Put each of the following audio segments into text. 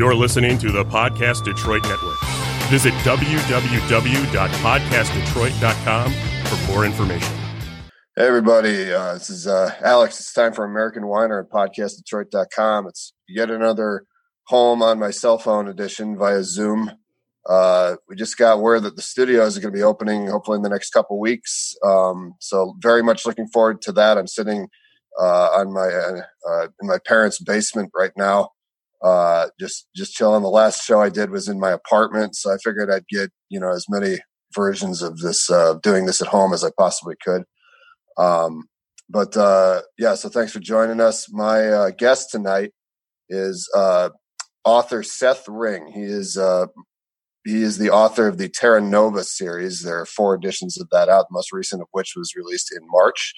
You're listening to the Podcast Detroit Network. Visit www.podcastdetroit.com for more information. Hey, everybody. Uh, this is uh, Alex. It's time for American Whiner at podcastdetroit.com. It's yet another home on my cell phone edition via Zoom. Uh, we just got word that the studios are going to be opening hopefully in the next couple weeks. Um, so very much looking forward to that. I'm sitting uh, on my uh, uh, in my parents' basement right now, uh, just just chilling. The last show I did was in my apartment, so I figured I'd get you know as many versions of this uh, doing this at home as I possibly could. Um, but uh, yeah, so thanks for joining us. My uh, guest tonight is uh, author Seth Ring. He is uh, he is the author of the Terra Nova series. There are four editions of that out, the most recent of which was released in March.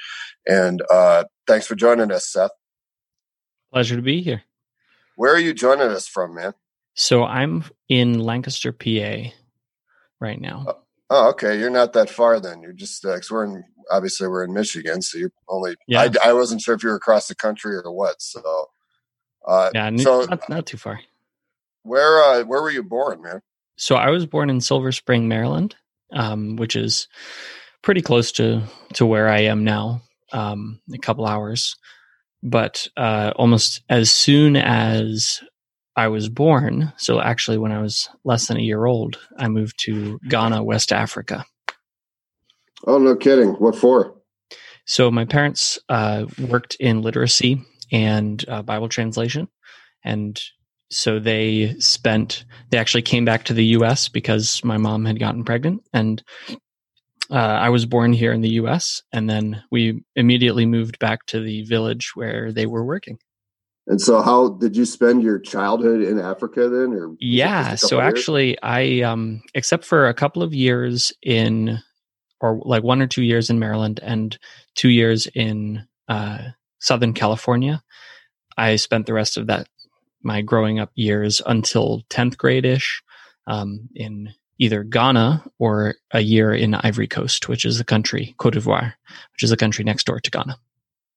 And uh, thanks for joining us, Seth. Pleasure to be here. Where are you joining us from, man? So I'm in Lancaster, PA, right now. Oh, oh okay. You're not that far then. You're just because uh, we're in obviously we're in Michigan, so you're only. Yeah. I, I wasn't sure if you were across the country or what. So. Uh, yeah, so not, not too far. Where uh, where were you born, man? So I was born in Silver Spring, Maryland, um, which is pretty close to to where I am now, um, a couple hours. But uh, almost as soon as I was born, so actually when I was less than a year old, I moved to Ghana, West Africa. Oh, no kidding! What for? So my parents uh, worked in literacy and uh, Bible translation, and so they spent they actually came back to the US because my mom had gotten pregnant and uh, I was born here in the US and then we immediately moved back to the village where they were working. And so how did you spend your childhood in Africa then or Yeah, so actually I um except for a couple of years in or like one or two years in Maryland and 2 years in uh Southern California, I spent the rest of that my growing up years until 10th grade ish um, in either Ghana or a year in Ivory Coast, which is a country, Cote d'Ivoire, which is a country next door to Ghana.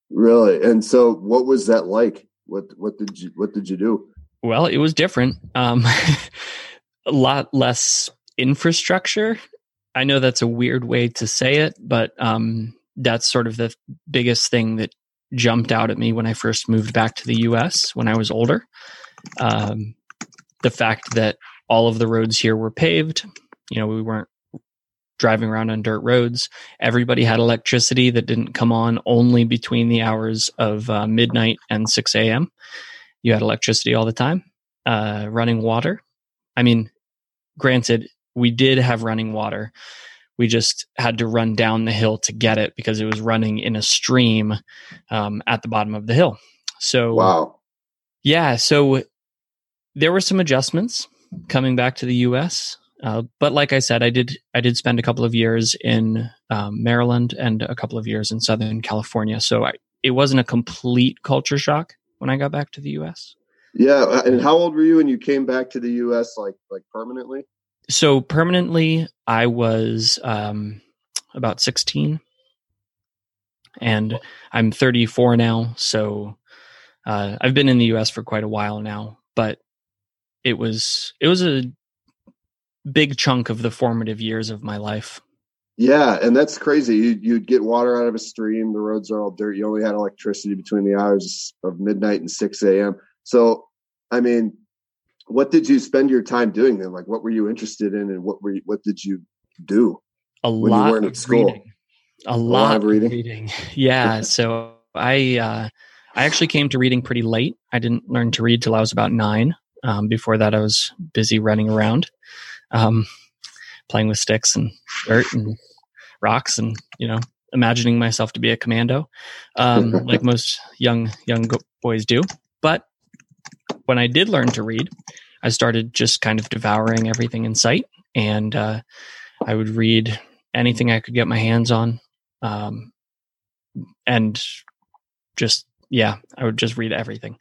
Really? And so what was that like? What what did you what did you do? Well, it was different. Um, a lot less infrastructure. I know that's a weird way to say it, but um, that's sort of the biggest thing that jumped out at me when I first moved back to the US when I was older. Um, the fact that all of the roads here were paved, you know, we weren't driving around on dirt roads. Everybody had electricity that didn't come on only between the hours of uh, midnight and 6 a.m. You had electricity all the time, uh, running water. I mean, granted, we did have running water we just had to run down the hill to get it because it was running in a stream um, at the bottom of the hill. So, wow. Yeah. So there were some adjustments coming back to the U.S. Uh, but like I said, I did I did spend a couple of years in um, Maryland and a couple of years in Southern California. So I, it wasn't a complete culture shock when I got back to the U.S. Yeah, and how old were you when you came back to the U.S. like like permanently? so permanently, I was um, about 16, and I'm 34 now. So uh, I've been in the U.S. for quite a while now, but it was it was a big chunk of the formative years of my life. Yeah, and that's crazy. You, you'd get water out of a stream. The roads are all dirt. You only had electricity between the hours of midnight and six a.m. So, I mean, what did you spend your time doing then? Like, what were you interested in, and what were you, what did you do? A lot of school? reading. A, a lot, lot, of reading. reading. Yeah. so I uh, I actually came to reading pretty late. I didn't learn to read till I was about nine. Um, before that, I was busy running around, um, playing with sticks and dirt and rocks, and you know, imagining myself to be a commando, um, like most young young boys do. But when I did learn to read, I started just kind of devouring everything in sight, and uh, I would read anything I could get my hands on, um, and just yeah, I would just read everything.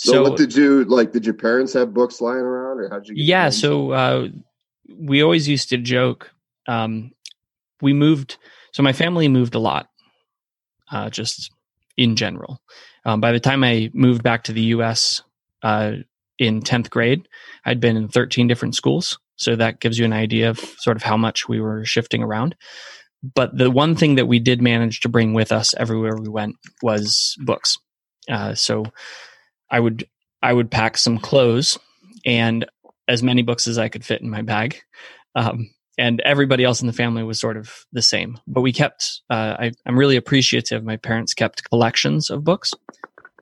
So, so, what did you like? Did your parents have books lying around, or how'd you? yeah, so uh, we always used to joke. Um, we moved, so my family moved a lot, uh, just in general. Um, by the time I moved back to the U.S., uh, in 10th grade, I'd been in 13 different schools. So that gives you an idea of sort of how much we were shifting around. But the one thing that we did manage to bring with us everywhere we went was books. Uh, so I would I would pack some clothes and as many books as I could fit in my bag. Um, and everybody else in the family was sort of the same. But we kept, uh, I, I'm really appreciative. My parents kept collections of books.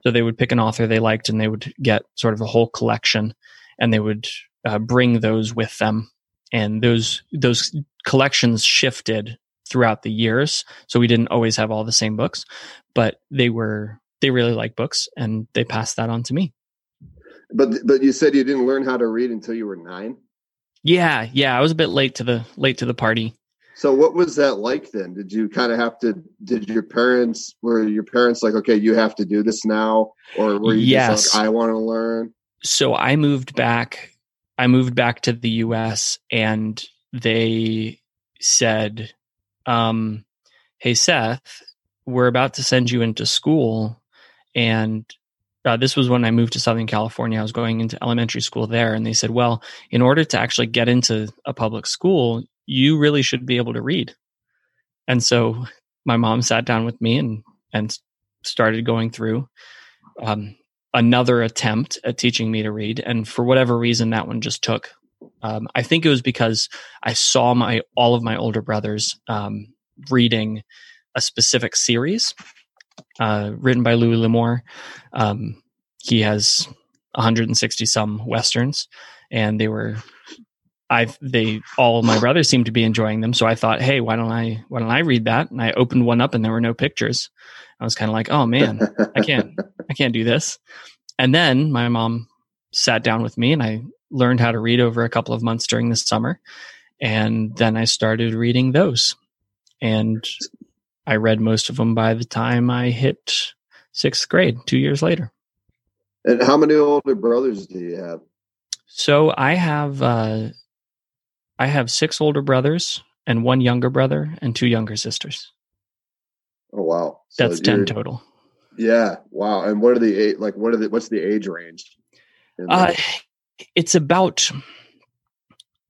So they would pick an author they liked and they would get sort of a whole collection and they would uh, bring those with them. And those, those collections shifted throughout the years. So we didn't always have all the same books, but they were, they really like books and they passed that on to me. But, but you said you didn't learn how to read until you were nine. Yeah, yeah, I was a bit late to the late to the party. So what was that like then? Did you kind of have to did your parents were your parents like, okay, you have to do this now? Or were you yes. just like, I want to learn? So I moved back I moved back to the US and they said, um, hey Seth, we're about to send you into school and uh, this was when I moved to Southern California. I was going into elementary school there, and they said, "Well, in order to actually get into a public school, you really should be able to read." And so my mom sat down with me and and started going through um, another attempt at teaching me to read. And for whatever reason, that one just took. Um, I think it was because I saw my all of my older brothers um, reading a specific series uh, written by Louis L'Amour. Um, he has 160 some westerns, and they were, I they all my brothers seemed to be enjoying them. So I thought, hey, why don't I why don't I read that? And I opened one up, and there were no pictures. I was kind of like, oh man, I can't I can't do this. And then my mom sat down with me, and I learned how to read over a couple of months during the summer. And then I started reading those. And I read most of them by the time I hit sixth grade, two years later. And how many older brothers do you have? So I have uh, I have six older brothers and one younger brother and two younger sisters. Oh wow, so that's ten total. Yeah, wow. And what are the like? What are the what's the age range? Uh, it's about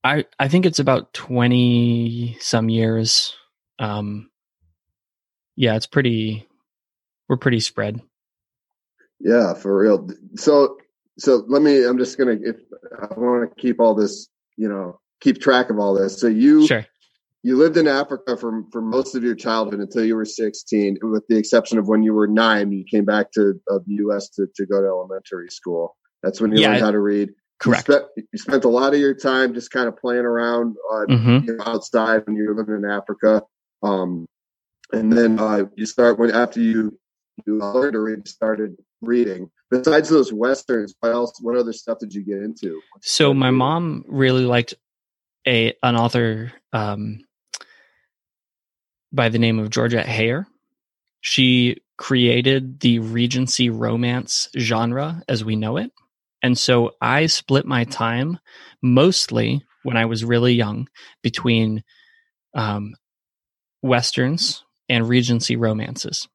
I I think it's about twenty some years. Um, yeah, it's pretty. We're pretty spread. Yeah, for real. So, so let me. I'm just gonna. If I want to keep all this, you know, keep track of all this. So you, sure. You lived in Africa for for most of your childhood until you were 16, with the exception of when you were nine. You came back to uh, the U.S. to to go to elementary school. That's when you yeah, learned how to read. Correct. You spent, you spent, a lot of your time just kind of playing around mm-hmm. you know, outside when you were living in Africa. Um, and then uh, you start when after you you learned to read, started reading. Besides those westerns, what else? What other stuff did you get into? So my mom really liked a an author um, by the name of Georgette Heyer. She created the Regency romance genre as we know it. And so I split my time mostly when I was really young between um, westerns and Regency romances.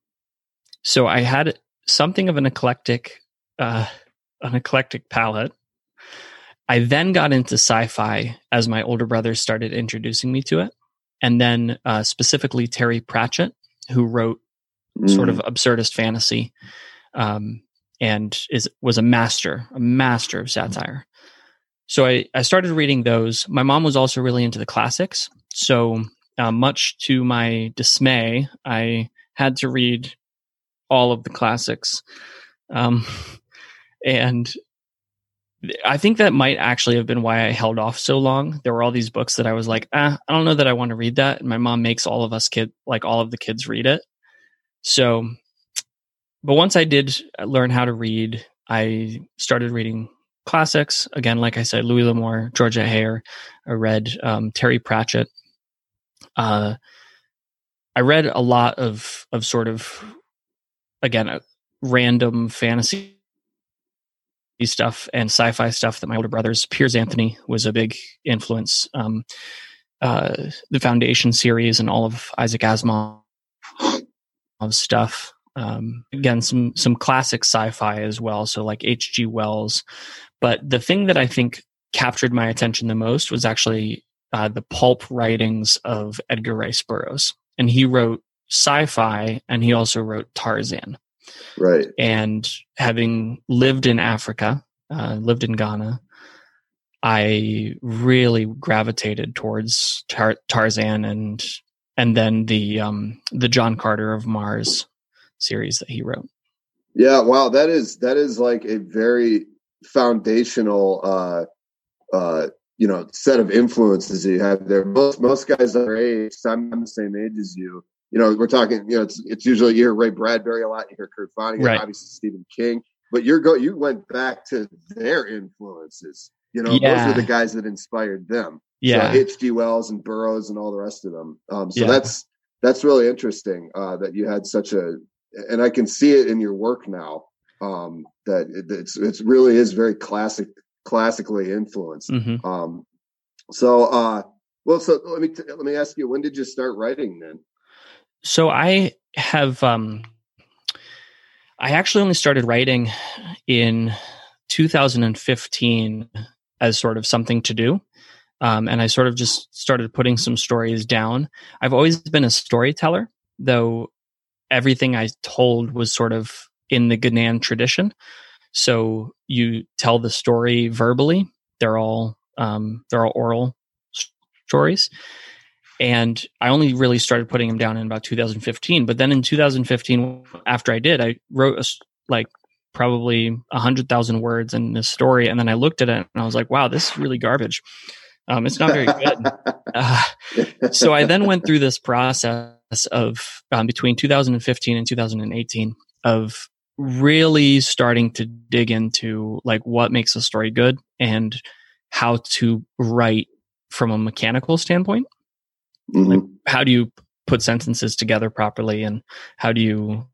So I had something of an eclectic, uh, an eclectic palette. I then got into sci-fi as my older brothers started introducing me to it, and then uh, specifically Terry Pratchett, who wrote mm. sort of mm. absurdist fantasy, um, and is was a master, a master of satire. So I, I started reading those. My mom was also really into the classics, so uh, much to my dismay, I had to read all of the classics. Um, and I think that might actually have been why I held off so long. There were all these books that I was like, ah, I don't know that I want to read that. And my mom makes all of us kid, like all of the kids read it. So, but once I did learn how to read, I started reading classics. Again, like I said, Louis L'Amour, Georgette Heyer. I read um, Terry Pratchett, uh, I read a lot of of sort of again uh, random fantasy stuff and sci-fi stuff that my older brothers. Piers Anthony was a big influence. Um, uh, the Foundation series and all of Isaac Asimov stuff. Um, again, some some classic sci-fi as well. So like H.G. Wells, But the thing that I think captured my attention the most was actually uh, the pulp writings of Edgar Rice Burroughs. And he wrote sci fi and he also wrote Tarzan. Right. And having lived in Africa, uh, lived in Ghana, I really gravitated towards Tar- Tarzan and and then the um, the John Carter of Mars series that he wrote. Yeah, wow, that is that is like a very foundational uh uh you know set of influences that you have there. Most most guys our age, I'm, I'm the same age as you. You know, we're talking. You know, it's it's usually you hear Ray Bradbury a lot. You hear Kurt Vonnegut, right. obviously Stephen King. But you're go you went back to their influences. You know, yeah. those are the guys that inspired them. Yeah, so H.G. Wells and Burroughs and all the rest of them. Um, so yeah. that's that's really interesting uh, that you had such a, and I can see it in your work now. Um, that it, it's it's really is very classic, classically influenced. Mm-hmm. Um, so, uh, well, so let me t- let me ask you, when did you start writing then? So I have um, I actually only started writing in 2015 as sort of something to do. Um, and I sort of just started putting some stories down. I've always been a storyteller, though everything I told was sort of in the Ghanaian tradition. So you tell the story verbally. They're all um, they're all oral stories, and I only really started putting them down in about 2015. But then in 2015, after I did, I wrote a, like probably a hundred thousand words in this story, and then I looked at it and I was like, "Wow, this is really garbage. Um, it's not very good." uh, so I then went through this process of um, between 2015 and 2018 of really starting to dig into like what makes a story good and how to write from a mechanical standpoint. Mm-hmm. Like, how do you put sentences together properly, and how do you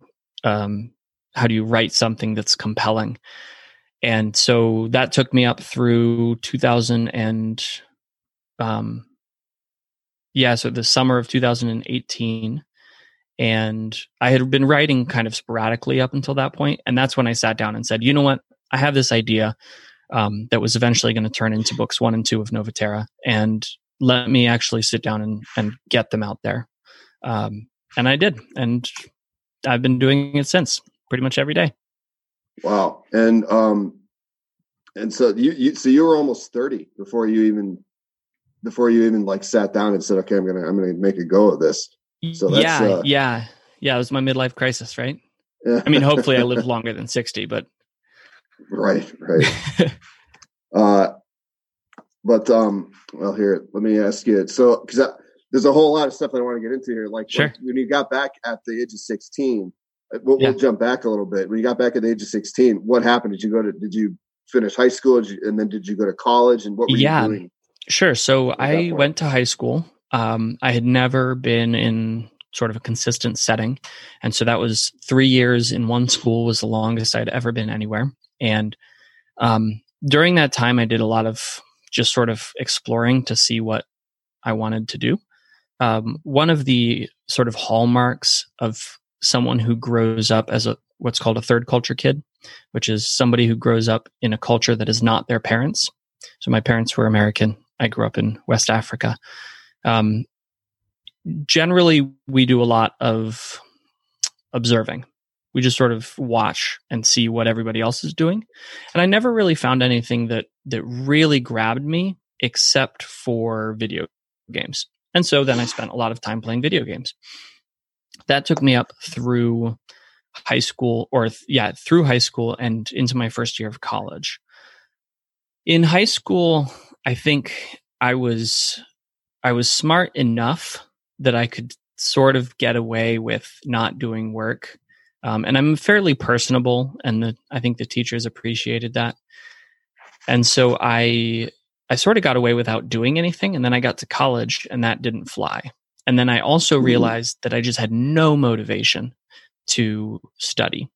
um, how do you write something that's compelling? And so that took me up through 2000 and um, yeah, so the summer of 2018. And I had been writing kind of sporadically up until that point, and that's when I sat down and said, "You know what? I have this idea um, that was eventually going to turn into books one and two of Novaterra, and let me actually sit down and, and get them out there." Um, and I did, and I've been doing it since pretty much every day. Wow. And um and so you, you so you were almost 30 before you even before you even like sat down and said, okay, I'm gonna I'm gonna make a go of this. So that's, yeah, uh, yeah, yeah. It was my midlife crisis, right? I mean, hopefully, I live longer than sixty, but right, right. uh, but um, well, here, let me ask you. So, because there's a whole lot of stuff that I want to get into here. Like, sure. when you got back at the age of sixteen, We'll, yeah. we'll, jump back a little bit. When you got back at the age of 16, what happened? Did you go to, did you finish high school and then did you go to college and what were yeah, you doing? Sure. So I went to high school. Um, I had never been in sort of a consistent setting. And so that was three years in one school was the longest I'd ever been anywhere. And um, during that time, I did a lot of just sort of exploring to see what I wanted to do. Um, one of the sort of hallmarks of someone who grows up as a what's called a third culture kid, which is somebody who grows up in a culture that is not their parents. So my parents were American. I grew up in West Africa. Um, generally, we do a lot of observing. We just sort of watch and see what everybody else is doing. And I never really found anything that that really grabbed me except for video games. And so then I spent a lot of time playing video games that took me up through high school or yeah through high school and into my first year of college in high school i think i was i was smart enough that i could sort of get away with not doing work um, and i'm fairly personable and the, i think the teachers appreciated that and so i i sort of got away without doing anything and then i got to college and that didn't fly and then I also mm-hmm. realized that I just had no motivation to study.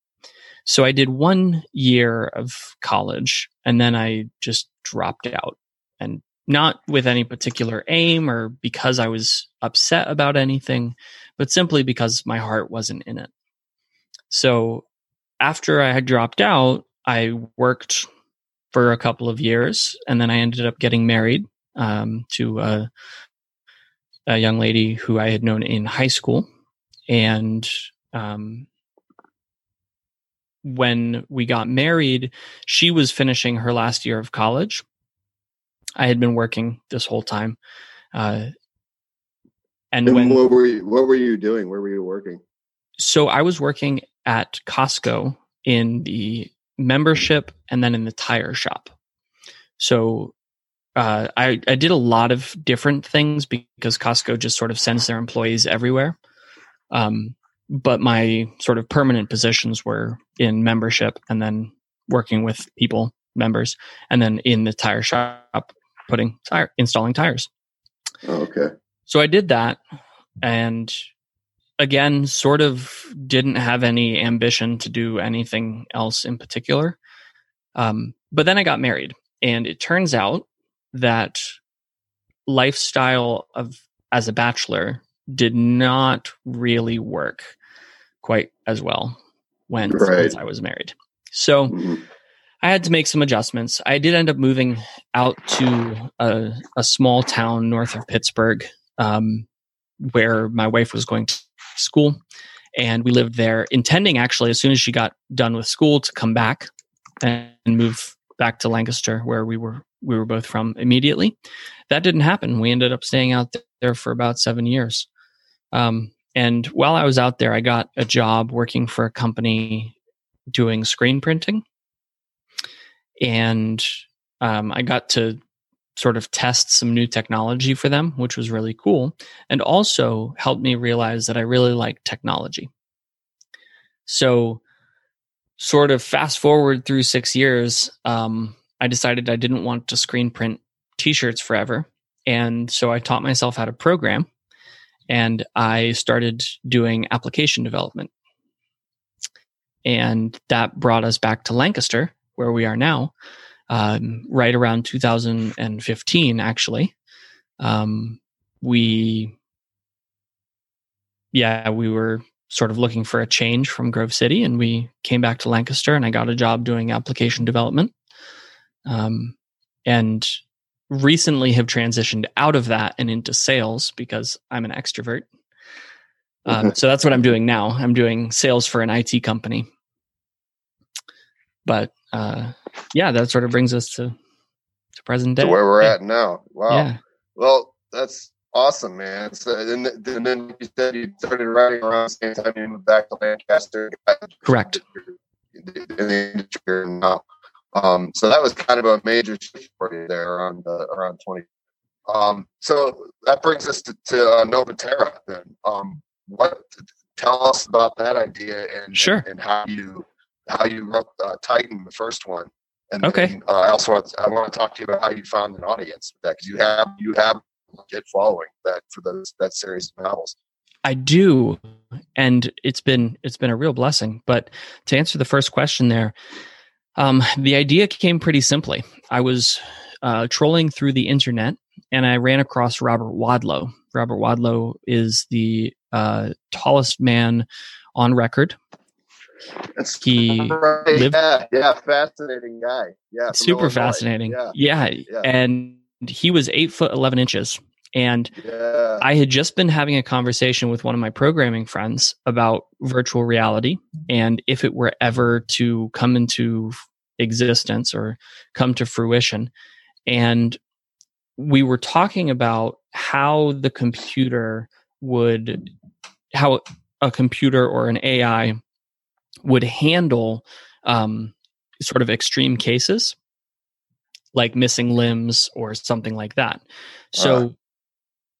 So I did one year of college and then I just dropped out and not with any particular aim or because I was upset about anything, but simply because my heart wasn't in it. So after I had dropped out, I worked for a couple of years, and then I ended up getting married um, to a, a, young lady who I had known in high school, and um, when we got married, she was finishing her last year of college. I had been working this whole time. Uh, and, and when, what were you, what were you doing? Where were you working? So I was working at Costco in the membership and then in the tire shop. So uh, I I did a lot of different things because Costco just sort of sends their employees everywhere. Um, but my sort of permanent positions were in membership and then working with people members and then in the tire shop putting tire installing tires oh, okay so i did that and again sort of didn't have any ambition to do anything else in particular um, but then i got married and it turns out that lifestyle of as a bachelor did not really work quite as well when right. I was married. So mm-hmm. I had to make some adjustments. I did end up moving out to a, a small town north of Pittsburgh, um, where my wife was going to school, and we lived there, intending actually as soon as she got done with school to come back and move back to Lancaster, where we were we were both from immediately. That didn't happen. We ended up staying out there for about seven years. Um, and while I was out there, I got a job working for a company doing screen printing. And um, I got to sort of test some new technology for them, which was really cool. And also helped me realize that I really like technology. So, sort of fast forward through six years, um, I decided I didn't want to screen print t shirts forever. And so I taught myself how to program and I started doing application development. And that brought us back to Lancaster, where we are now, um, right around 2015, actually. Um, we, yeah, we were sort of looking for a change from Grove City, and we came back to Lancaster, and I got a job doing application development. Um, and recently have transitioned out of that and into sales because I'm an extrovert. Um, so that's what I'm doing now. I'm doing sales for an IT company. But uh, yeah, that sort of brings us to to present day. To where we're yeah. at now. Wow. Yeah. Well, that's awesome, man. So, and, and, then you said you started writing around the same time you moved back to Lancaster. Correct. In the industry now. Um, so that was kind of a major shift for you there around uh, around 20. Um, so that brings us to, to uh, Novaterra then. Um, what tell us about that idea and sure. and, and how you how you wrote uh, Titan the first one. And okay. Then, uh, I also want to, I want to talk to you about how you found an audience with that because you have you have get following that for those that series of novels. I do, and it's been it's been a real blessing. But to answer the first question there, um, the idea came pretty simply. I was uh, trolling through the internet and I ran across Robert Wadlow. Robert Wadlow is the uh, tallest man on record. That's he right. lived, yeah, yeah, fascinating guy. Yeah, super fascinating. Yeah. yeah. yeah, and he was eight foot eleven inches, and yeah. I had just been having a conversation with one of my programming friends about virtual reality and if it were ever to come into existence or come to fruition. And we were talking about how the computer would, how a computer or an AI would handle um, sort of extreme cases like missing limbs or something like that. So, uh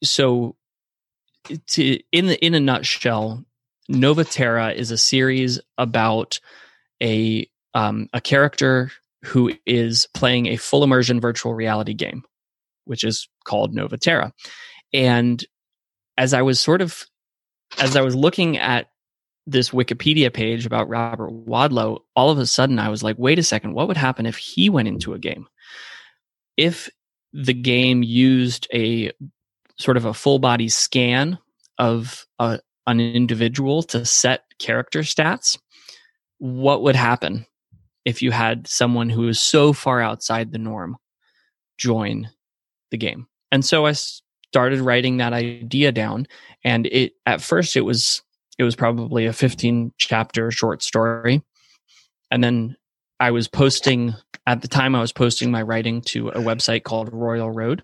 so to, in the in a nutshell, Novaterra is a series about a um, a character who is playing a full immersion virtual reality game, which is called Novaterra. And as I was sort of as I was looking at this Wikipedia page about Robert Wadlow, all of a sudden I was like, wait a second, what would happen if he went into a game? If the game used a sort of a full body scan of a, an individual to set character stats, what would happen? if you had someone who is so far outside the norm join the game. And so I started writing that idea down and it at first it was it was probably a 15 chapter short story. And then I was posting at the time I was posting my writing to a website called Royal Road,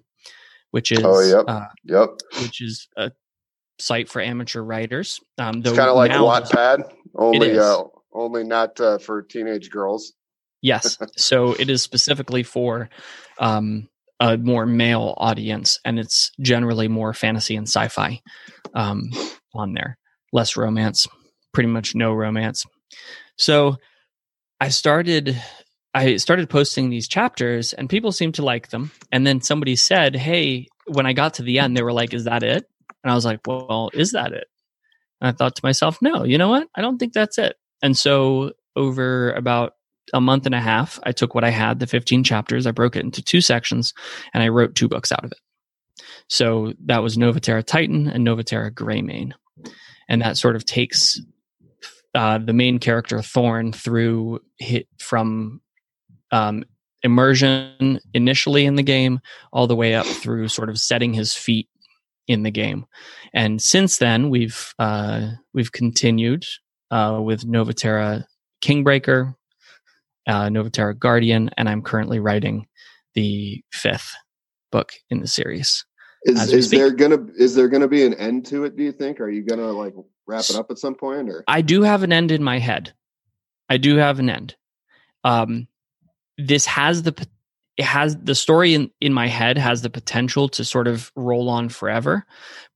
which is Oh, yep. uh, Yep. which is a site for amateur writers. Um, It's kind of like Wattpad, only uh, only not uh, for teenage girls. Yes. so it is specifically for um, a more male audience, and it's generally more fantasy and sci fi um, on there. Less romance, pretty much no romance. So I started. I started posting these chapters and people seemed to like them. And then somebody said, Hey, when I got to the end, they were like, Is that it? And I was like, Well, is that it? And I thought to myself, No, you know what? I don't think that's it. And so over about a month and a half, I took what I had, the 15 chapters, I broke it into two sections, and I wrote two books out of it. So that was Novaterra Titan and Novaterra Greymane. And that sort of takes uh, the main character Thorn through hit from um, immersion initially in the game, all the way up through sort of setting his feet in the game. And since then, we've uh, we've continued uh, with Novaterra Kingbreaker, uh, Novaterra Guardian, and I'm currently writing the fifth book in the series. Is, is there gonna is there gonna be an end to it? Do you think? Are you gonna like wrap it up at some point, or I do have an end in my head. I do have an end. Um, this has the it has the story in in my head has the potential to sort of roll on forever,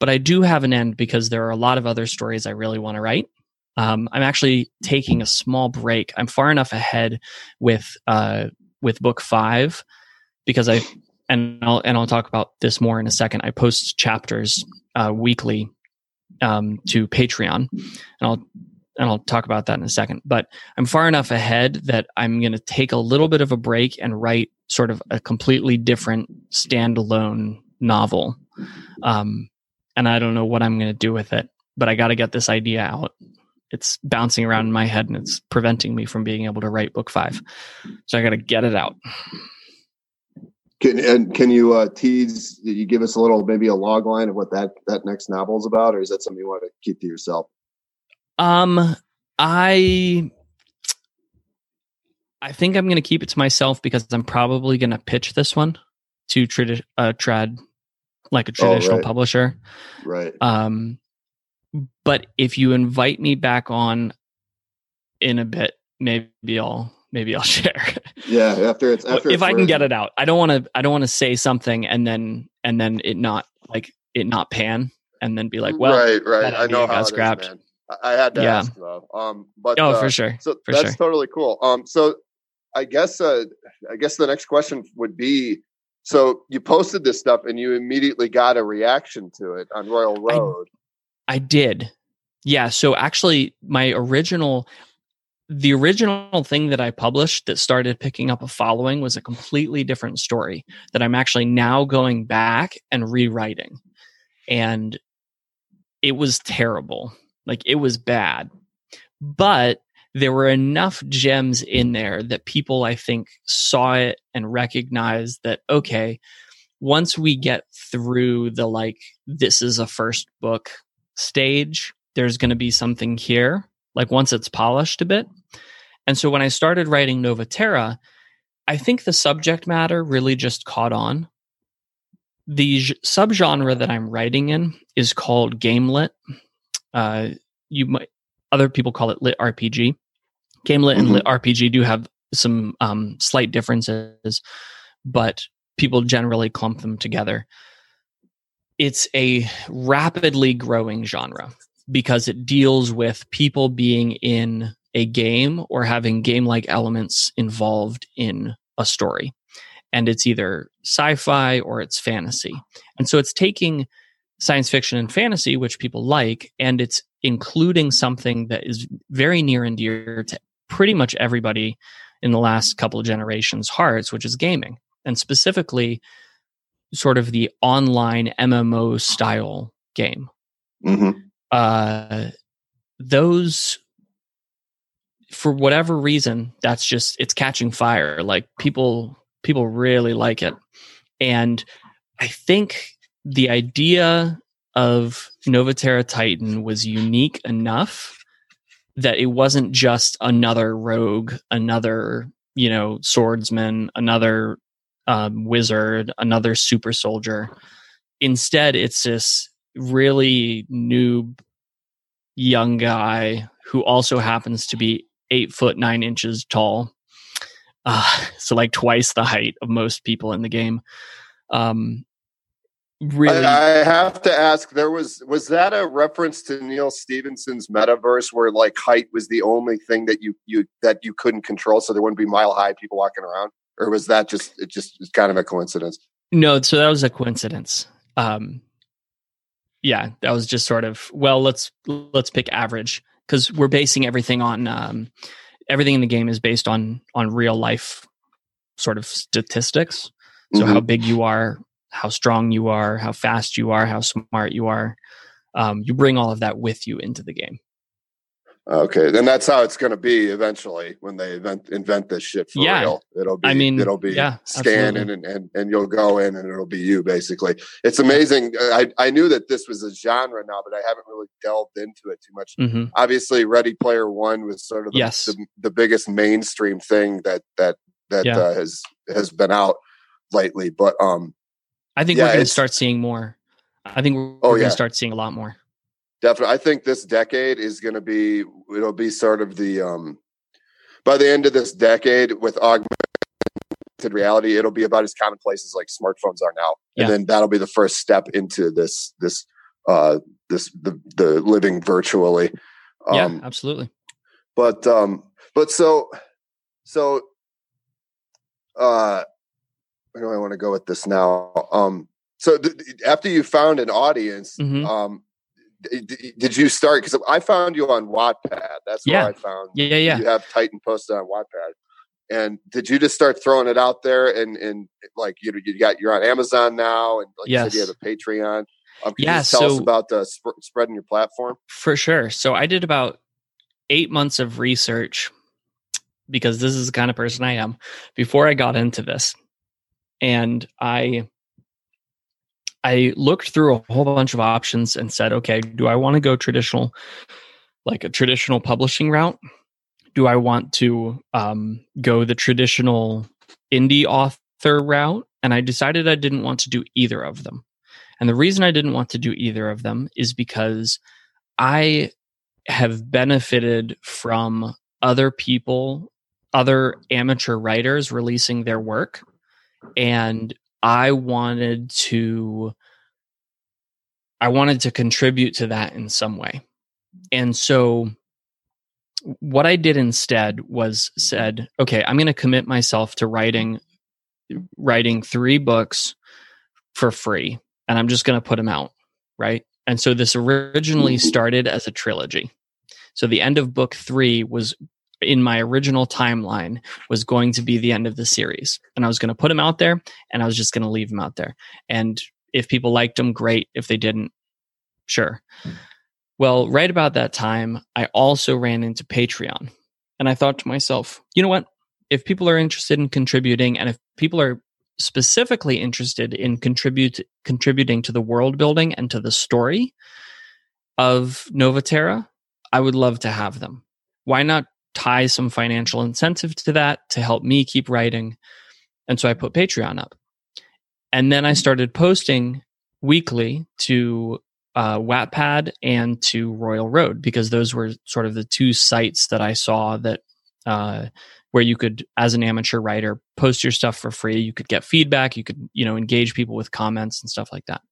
but I do have an end because there are a lot of other stories I really want to write. Um, I'm actually taking a small break. I'm far enough ahead with uh, with book five because I and I'll and I'll talk about this more in a second. I post chapters uh, weekly um, to Patreon, and I'll and I'll talk about that in a second. But I'm far enough ahead that I'm going to take a little bit of a break and write sort of a completely different standalone novel. Um, and I don't know what I'm going to do with it, but I got to get this idea out. It's bouncing around in my head and it's preventing me from being able to write book five. So I got to get it out. Can and can you uh, tease? You give us a little maybe a log line of what that that next novel is about, or is that something you want to keep to yourself? Um, I I think I'm going to keep it to myself because I'm probably going to pitch this one to tradi- uh, trad like a Oh, traditional right. publisher. Right. Um, but if you invite me back on in a bit, maybe I'll maybe I'll share Yeah. After it's after if it's I can get it out. I don't want to I don't want to say something and then and then it not like it not pan and then be like, well, right, right. I know how it is, scrapped. man. I, I had to Yeah. ask though. Um, but oh, uh, for sure. So For that's sure. totally cool. Um, so I guess uh, I guess the next question would be: so you posted this stuff and you immediately got a reaction to it on Royal I- Road. I did. Yeah. So actually, my original, the original thing that I published that started picking up a following was a completely different story that I'm actually now going back and rewriting. And it was terrible. Like it was bad. But there were enough gems in there that people, I think, saw it and recognized that, okay, once we get through the like, this is a first book stage, there's going to be something here, like once it's polished a bit. And so when I started writing Novaterra, I think the subject matter really just caught on. The j- subgenre that I'm writing in is called game lit. Uh, you might other people call it lit RPG. Game lit and lit RPG do have some um, slight differences, but people generally clump them together. It's a rapidly growing genre because it deals with people being in a game or having game like elements involved in a story. And it's either sci fi or it's fantasy. And so it's taking science fiction and fantasy, which people like, and it's including something that is very near and dear to pretty much everybody in the last couple of generations' hearts, which is gaming. And specifically, sort of the online MMO style game hmm uh, those for whatever reason, that's just it's catching fire. Like people people really like it. And I think the idea of Novaterra Titan was unique enough that it wasn't just another rogue, another, you know, swordsman, another um, wizard, another super soldier. Instead, it's this really noob young guy who also happens to be eight foot nine inches tall. Uh, so like twice the height of most people in the game. Um, really, I, I, have to ask. There was was that a reference to Neal Stephenson's metaverse, where like height was the only thing that you you that you couldn't control, so there wouldn't be mile high people walking around, or was that just it just kind of a coincidence? No, so that was a coincidence. Um, yeah, that was just sort of well, let's let's pick average because we're basing everything on um, everything in the game is based on on real life sort of statistics. So mm-hmm. how big you are, how strong you are, how fast you are, how smart you are. Um, you bring all of that with you into the game. Okay, then that's how it's going to be eventually when they invent invent this shit for yeah. real. It'll be, I mean, it'll be yeah, scanning and, and and you'll go in and it'll be you basically. It's amazing. I I knew that this was a genre now, but I haven't really delved into it too much. Mm-hmm. Obviously, Ready Player One was sort of the, yes. the, the biggest mainstream thing that that that yeah. uh, has has been out lately. But um, I think yeah, we're going to start seeing more. I think we're, oh, we're going to start seeing a lot more definitely. I think this decade is going to be it'll be sort of the um by the end of this decade with augmented reality, it'll be about as commonplace as like smartphones are now, yeah. and then that'll be the first step into this this uh this the the living virtually. Um, yeah, absolutely. But um, but so so uh, where do I want to go with this now? Um, so th- after you found an audience, mm-hmm. um, did you start? Because I found you on Wattpad. That's yeah. where I found. Yeah, yeah, yeah. You have Titan posted on Wattpad. And did you just start throwing it out there? And and like you know, you got you're on Amazon now, and like yes. you said, you have a Patreon. Um, yeah, tell so, us about the sp- spreading your platform for sure. So I did about eight months of research because this is the kind of person I am before I got into this, and I I looked through a whole bunch of options and said, okay, do I want to go traditional, like a traditional publishing route? Do I want to um, go the traditional indie author route? And I decided I didn't want to do either of them. And the reason I didn't want to do either of them is because I have benefited from other people, other amateur writers releasing their work. And I wanted to I wanted to contribute to that in some way. And so what I did instead was said, okay, I'm going to commit myself to writing writing 3 books for free and I'm just going to put them out, right? And so this originally mm-hmm. started as a trilogy. So the end of book 3 was in my original timeline was going to be the end of the series. And I was going to put them out there and I was just going to leave them out there. And if people liked them, great. If they didn't, sure. Well, right about that time, I also ran into Patreon. And I thought to myself, you know what? If people are interested in contributing and if people are specifically interested in contribute contributing to the world building and to the story of Novaterra, I would love to have them. Why not tie some financial incentive to that to help me keep writing. And so I put Patreon up. And then I started posting weekly to uh, Wattpad and to Royal Road because those were sort of the two sites that I saw that uh, where you could, as an amateur writer, post your stuff for free. You could get feedback. You could, you know, engage people with comments and stuff like that.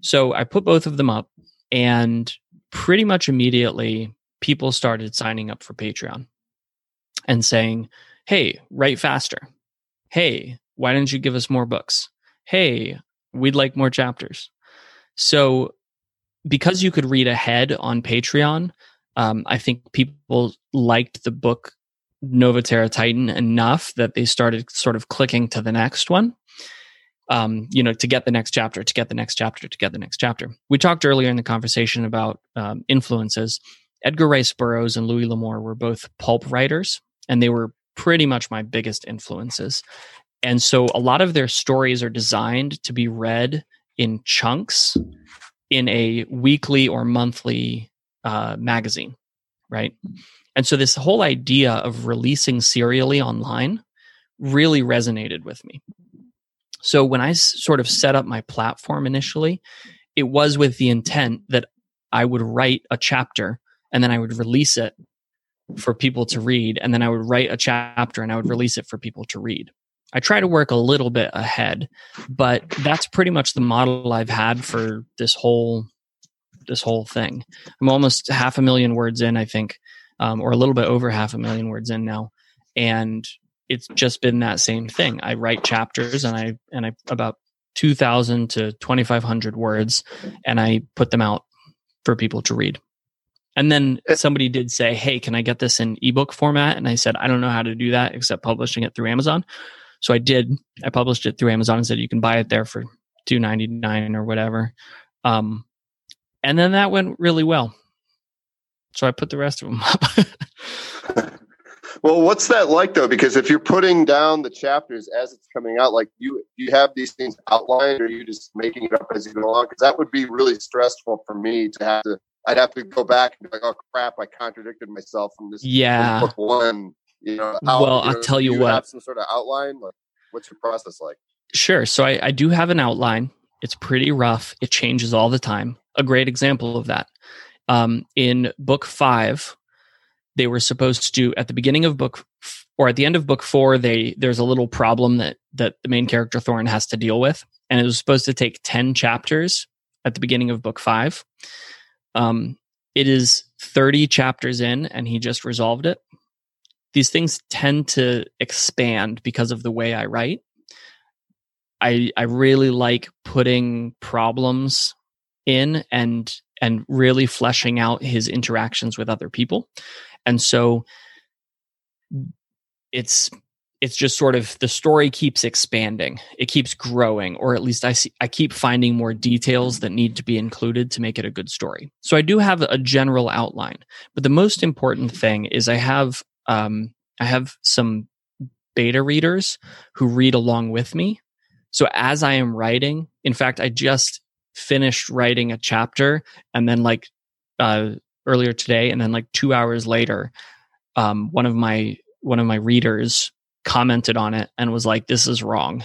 So I put both of them up, and pretty much immediately people started signing up for Patreon and saying, Hey, write faster. Hey, why didn't you give us more books? Hey, we'd like more chapters. So, because you could read ahead on Patreon, um, I think people liked the book Novaterra Titan enough that they started sort of clicking to the next one. Um, you know, to get the next chapter, to get the next chapter, to get the next chapter. We talked earlier in the conversation about um, influences Edgar Rice Burroughs and Louis L'Amour were both pulp writers, and they were pretty much my biggest influences. And so a lot of their stories are designed to be read in chunks in a weekly or monthly uh, magazine, right? And so this whole idea of releasing serially online really resonated with me. So when I sort of set up my platform initially, it was with the intent that I would write a chapter and then I would release it for people to read. And then I would write a chapter and I would release it for people to read. I try to work a little bit ahead, but that's pretty much the model I've had for this whole this whole thing. I'm almost half a million words in, I think, um, or a little bit over half a million words in now, and it's just been that same thing. I write chapters, and I and I about two thousand to twenty five hundred words, and I put them out for people to read. And then eh. somebody did say, "Hey, can I get this in ebook format?" And I said, "I don't know how to do that except publishing it through Amazon." So I did. I published it through Amazon and said you can buy it there for two ninety nine or whatever. Um, and then that went really well. So I put the rest of them up. well, what's that like though? Because if you're putting down the chapters as it's coming out, like you you have these things outlined, or you just making it up as you go along? Because that would be really stressful for me to have to I'd have to go back and be like, oh crap, I contradicted myself from this yeah. book one. You know, how, well, you know, I'll tell you, you what. Have some sort of outline. Like, what's your process like? Sure. So I, I do have an outline. It's pretty rough. It changes all the time. A great example of that. Um, in book five, they were supposed to at the beginning of book or at the end of book four, they there's a little problem that that the main character Thorin has to deal with, and it was supposed to take ten chapters at the beginning of book five. Um, it is 30 chapters in, and he just resolved it. These things tend to expand because of the way I write. I I really like putting problems in and and really fleshing out his interactions with other people. And so it's it's just sort of the story keeps expanding. It keeps growing or at least i see i keep finding more details that need to be included to make it a good story. So i do have a general outline but the most important thing is i have um, i have some beta readers who read along with me. So as i am writing in fact i just finished writing a chapter and then like uh, earlier today and then like two hours later um, one of my one of my readers commented on it and was like, "This is wrong."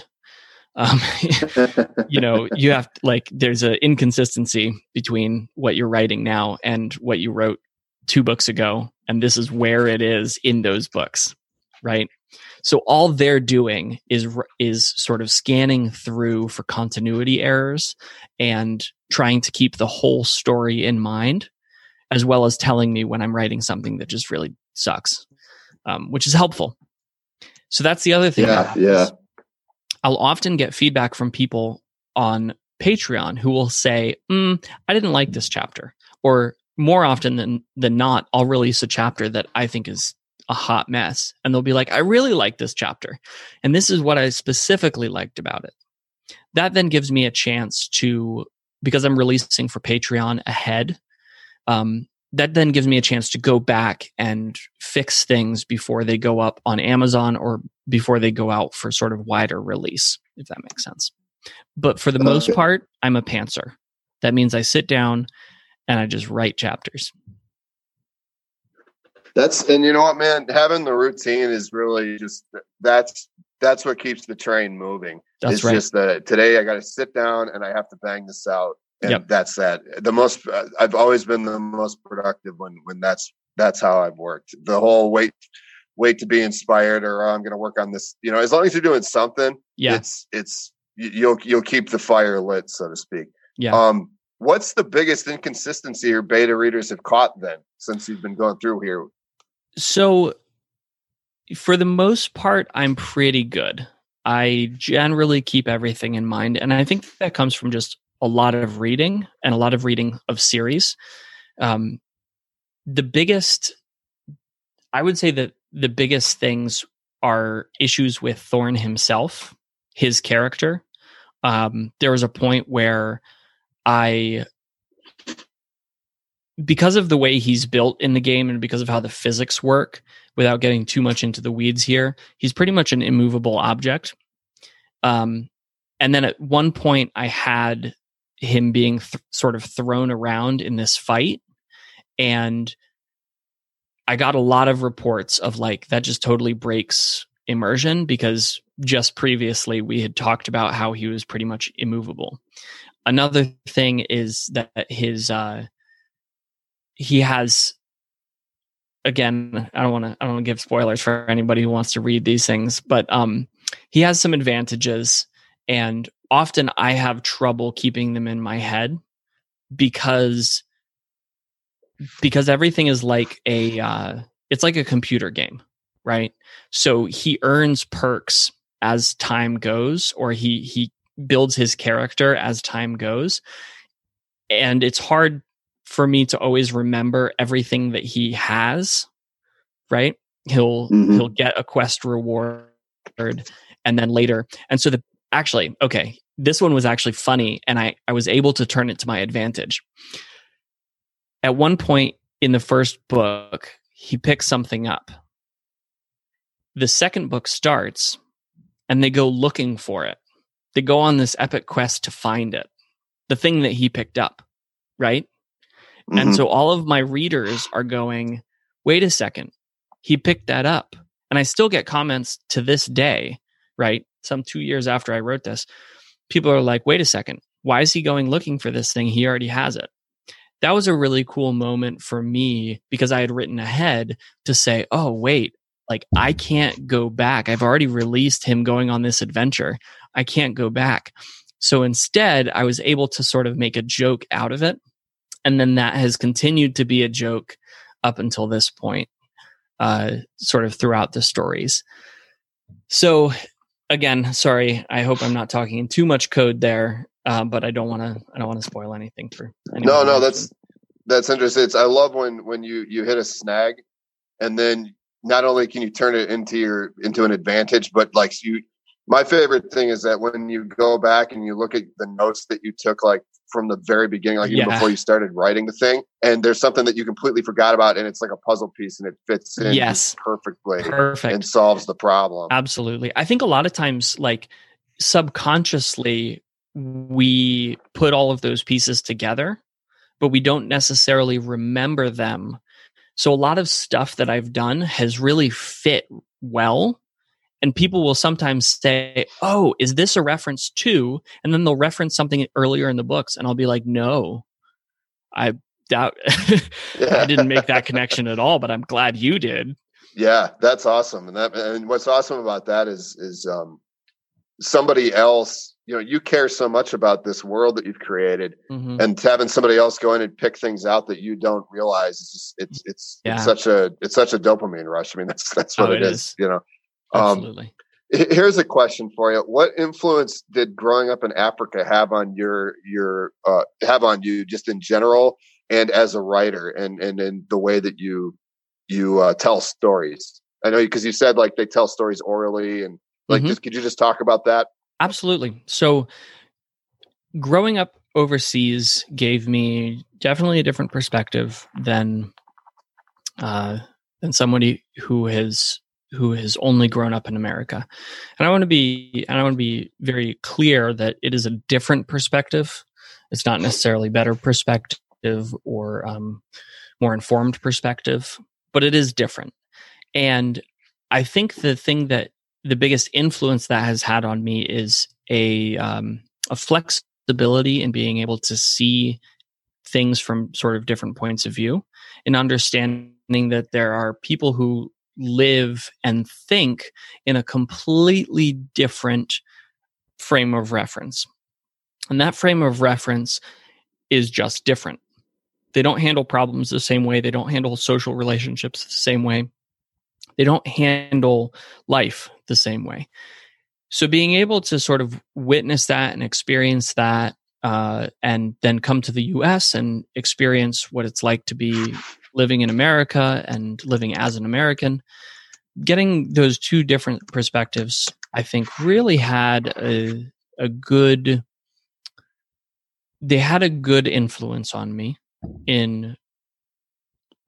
Um, you know, you have like there's an inconsistency between what you're writing now and what you wrote two books ago, and this is where it is in those books, right? So all they're doing is is sort of scanning through for continuity errors and trying to keep the whole story in mind, as well as telling me when I'm writing something that just really sucks, um, which is helpful so that's the other thing. Yeah, yeah. I'll often get feedback from people on Patreon who will say, mm, "I didn't like this chapter," or more often than than not, I'll release a chapter that I think is a hot mess, and they'll be like, "I really like this chapter," and this is what I specifically liked about it. That then gives me a chance to, because I'm releasing for Patreon ahead. Um, that then gives me a chance to go back and fix things before they go up on Amazon or before they go out for sort of wider release, if that makes sense. But for the okay. most part, I'm a pantser. That means I sit down and I just write chapters. That's and you know what, man, having the routine is really just that's that's what keeps the train moving. That's it's right. just that today I got to sit down and I have to bang this out and yep. that's that. The most uh, I've always been the most productive when when that's that's how I've worked. The whole wait wait to be inspired or oh, I'm going to work on this. You know, as long as you're doing something, yeah, it's it's you'll you'll keep the fire lit, so to speak. Yeah. Um, what's the biggest inconsistency your beta readers have caught then since you've been going through here? So, for the most part, I'm pretty good. I generally keep everything in mind, and I think that comes from just a lot of reading and a lot of reading of series. Um, the biggest, I would say that the biggest things are issues with Thorin himself, his character. Um, there was a point where I because of the way he's built in the game and because of how the physics work, without getting too much into the weeds here, he's pretty much an immovable object. Um, and then at one point, I had him being th- sort of thrown around in this fight, and I got a lot of reports of like that just totally breaks immersion because just previously we had talked about how he was pretty much immovable. Another thing is that his uh he has again, I don't want to I don't want to give spoilers for anybody who wants to read these things, but um he has some advantages and often I have trouble keeping them in my head because because everything is like a uh it's like a computer game, right? So he earns perks as time goes or he he builds his character as time goes. And it's hard for me to always remember everything that he has, right? He'll mm-hmm. he'll get a quest reward and then later. And so the actually, okay, this one was actually funny and I I was able to turn it to my advantage. At one point in the first book, he picks something up. The second book starts and they go looking for it. They go on this epic quest to find it. The thing that he picked up, right? Mm-hmm. And so all of my readers are going, wait a second, he picked that up. And I still get comments to this day, right? Some two years after I wrote this, people are like, wait a second, why is he going looking for this thing? He already has it. That was a really cool moment for me because I had written ahead to say, oh, wait, like I can't go back. I've already released him going on this adventure. I can't go back. So instead, I was able to sort of make a joke out of it and then that has continued to be a joke up until this point uh, sort of throughout the stories so again sorry i hope i'm not talking in too much code there uh, but i don't want to i don't want to spoil anything for no no that's that's interesting. It's i love when when you you hit a snag and then not only can you turn it into your into an advantage but like you my favorite thing is that when you go back and you look at the notes that you took like from the very beginning, like even yeah. before you started writing the thing. And there's something that you completely forgot about, and it's like a puzzle piece, and it fits in yes. perfectly, perfect, and solves the problem. Absolutely, I think a lot of times, like subconsciously, we put all of those pieces together, but we don't necessarily remember them. So a lot of stuff that I've done has really fit well and people will sometimes say, "Oh, is this a reference to?" And then they'll reference something earlier in the books, and I'll be like, "No, I doubt I didn't make that connection at all." But I'm glad you did. Yeah, that's awesome, and that and what's awesome about that is is um, somebody else. You know, you care so much about this world that you've created, mm-hmm. and having somebody else go in and pick things out that you don't realize it's just, it's it's, yeah. it's such a it's such a dopamine rush. I mean, that's that's what oh, it is. is. You know, Absolutely. Um, here's a question for you: What influence did growing up in Africa have on your your uh, have on you, just in general, and as a writer, and and in the way that you you uh, tell stories? I know because you said like they tell stories orally, and like, mm-hmm. just could you just talk about that? Absolutely. So, growing up overseas gave me definitely a different perspective than uh, than somebody who has who has only grown up in America. And I want to be and I want to be very clear that it is a different perspective. It's not necessarily better perspective or um, more informed perspective, but it is different. And I think the thing that the biggest influence that has had on me is a um, a flexibility in being able to see things from sort of different points of view and understanding that there are people who live and think in a completely different frame of reference. And that frame of reference is just different. They don't handle problems the same way, they don't handle social relationships the same way, they don't handle life the same way. So, being able to sort of witness that and experience that, uh, and then come to the US and experience what it's like to be living in America and living as an American, getting those two different perspectives, I think, really had a, a good. They had a good influence on me in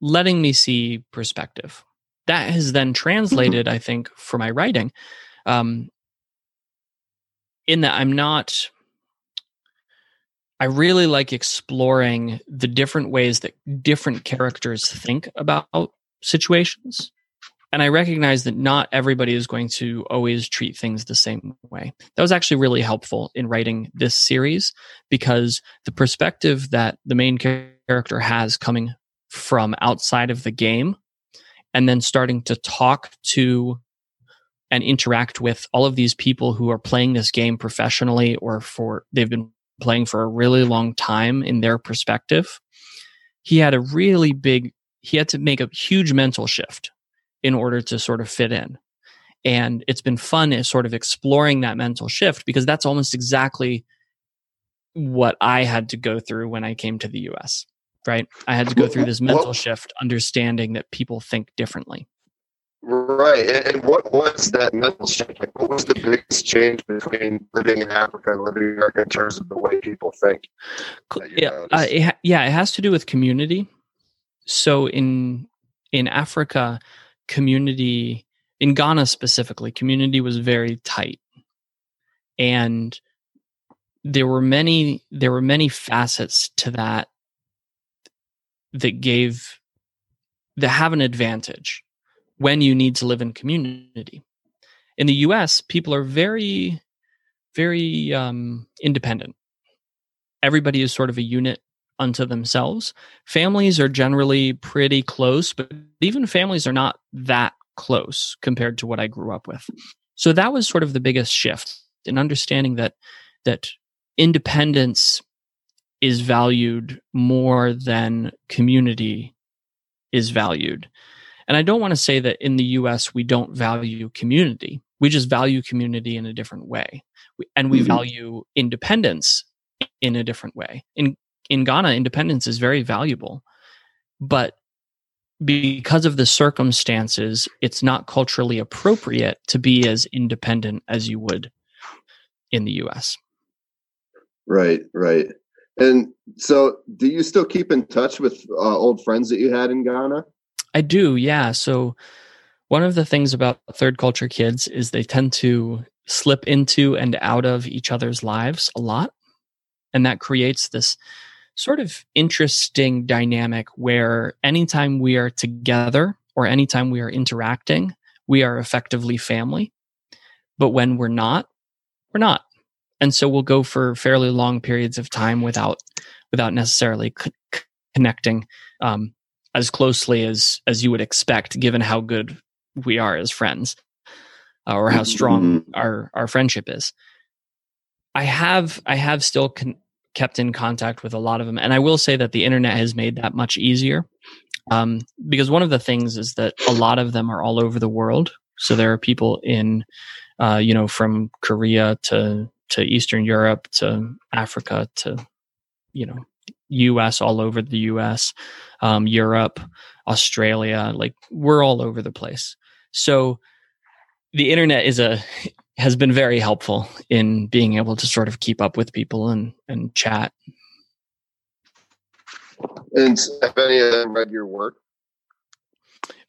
letting me see perspective. That has then translated, I think, for my writing, um, in that I'm not. I really like exploring the different ways that different characters think about situations. And I recognize that not everybody is going to always treat things the same way. That was actually really helpful in writing this series because the perspective that the main character has coming from outside of the game and then starting to talk to and interact with all of these people who are playing this game professionally or for they've been playing for a really long time in their perspective he had a really big he had to make a huge mental shift in order to sort of fit in and it's been fun is sort of exploring that mental shift because that's almost exactly what i had to go through when i came to the us right? I had to go through this mental shift, understanding that people think differently. Right. And what was that mental shift? Like, what was the biggest change between living in Africa and living in America in terms of the way people think? Yeah, uh, it ha- yeah, it has to do with community. So in in Africa, community in Ghana specifically, community was very tight, and there were many there were many facets to that that gave that have an advantage when you need to live in community. In the US, people are very, very um, independent. Everybody is sort of a unit unto themselves. Families are generally pretty close, but even families are not that close compared to what I grew up with. So that was sort of the biggest shift in understanding that that independence is valued more than community is valued. And I don't want to say that in the US we don't value community. We just value community in a different way. And we mm-hmm. value independence in a different way. In in Ghana independence is very valuable. But because of the circumstances, it's not culturally appropriate to be as independent as you would in the US. Right, right. And so, do you still keep in touch with uh, old friends that you had in Ghana? I do, yeah. So, one of the things about third culture kids is they tend to slip into and out of each other's lives a lot. And that creates this sort of interesting dynamic where anytime we are together or anytime we are interacting, we are effectively family. But when we're not, we're not and so we'll go for fairly long periods of time without without necessarily c- connecting um, as closely as as you would expect, given how good we are as friends, uh, or how strong mm-hmm. our our friendship is. I have I have still con- kept in contact with a lot of them, and I will say that the internet has made that much easier. Um, because one of the things is that a lot of them are all over the world. So there are people in, uh, you know, from Korea to to Eastern Europe to Africa to you know US all over the US, um, Europe, Australia, like we're all over the place. So the internet is a has been very helpful in being able to sort of keep up with people and and chat. And have any of them read your work?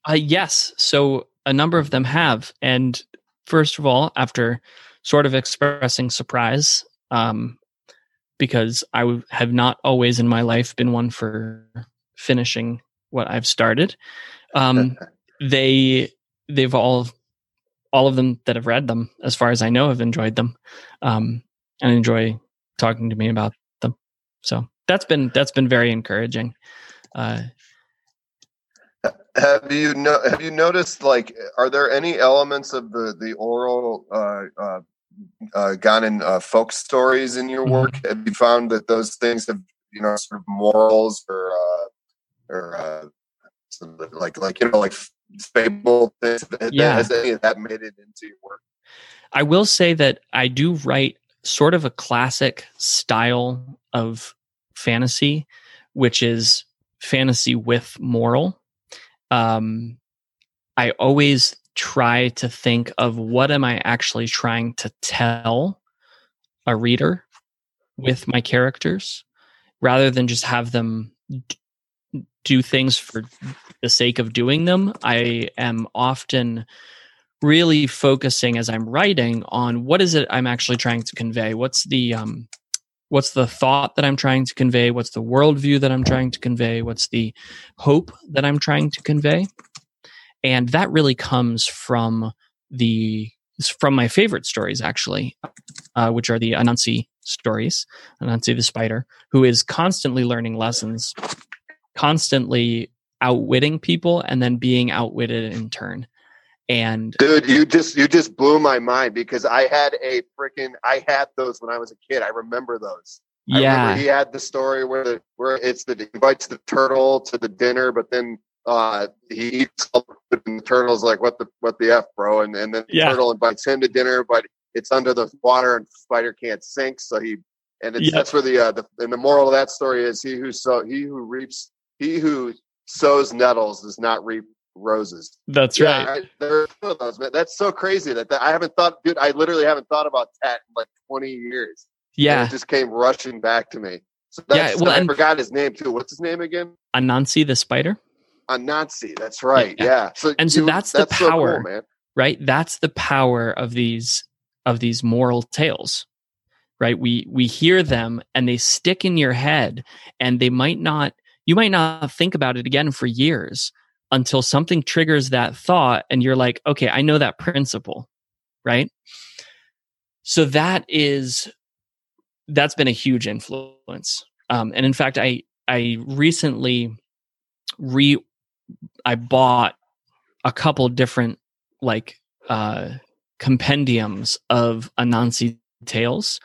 Uh, yes. So a number of them have. And first of all, after sort of expressing surprise um, because I w- have not always in my life been one for finishing what I've started. Um, they they've all all of them that have read them, as far as I know, have enjoyed them um, and enjoy talking to me about them. So that's been that's been very encouraging. Uh, have you no, have you noticed like are there any elements of the the oral uh, uh, uh, Ghanaian uh, folk stories in your work? Mm-hmm. Have you found that those things have you know sort of morals or uh, or uh, like like you know like fable things? Yeah. Has any of that made it into your work? I will say that I do write sort of a classic style of fantasy, which is fantasy with moral. Um, I always try to think of what am I actually trying to tell a reader with my characters rather than just have them do things for the sake of doing them. I am often really focusing as I'm writing on what is it I'm actually trying to convey. What's the um, what's the thought that I'm trying to convey? What's the worldview that I'm trying to convey? What's the hope that I'm trying to convey? And that really comes from the from my favorite stories, actually, uh, which are the Anansi stories, Anansi the spider, who is constantly learning lessons, constantly outwitting people, and then being outwitted in turn. And dude, you just you just blew my mind because I had a freaking I had those when I was a kid. I remember those. Yeah, he had the story where the where it's the invites the turtle to the dinner, but then uh, he eats and the turtle's like, "What the what the f, bro?" And and then the yeah. turtle invites him to dinner, but it's under the water and spider can't sink, so he and it's, yep. that's where the uh, the and the moral of that story is: he who so he who reaps he who sows nettles does not reap roses. That's yeah, right. I, there are those, man. That's so crazy that, that I haven't thought, dude. I literally haven't thought about that in like twenty years. Yeah, and it just came rushing back to me. So yeah, well, I forgot his name too. What's his name again? Anansi the spider. Anansi. That's right. Yeah. yeah. So and so that's, that's the power, so cool, man. Right. That's the power of these of these moral tales. Right. We we hear them and they stick in your head, and they might not. You might not think about it again for years until something triggers that thought, and you're like, okay, I know that principle. Right. So that is that's been a huge influence. Um, and in fact, I I recently re I bought a couple different like uh, compendiums of Anansi tales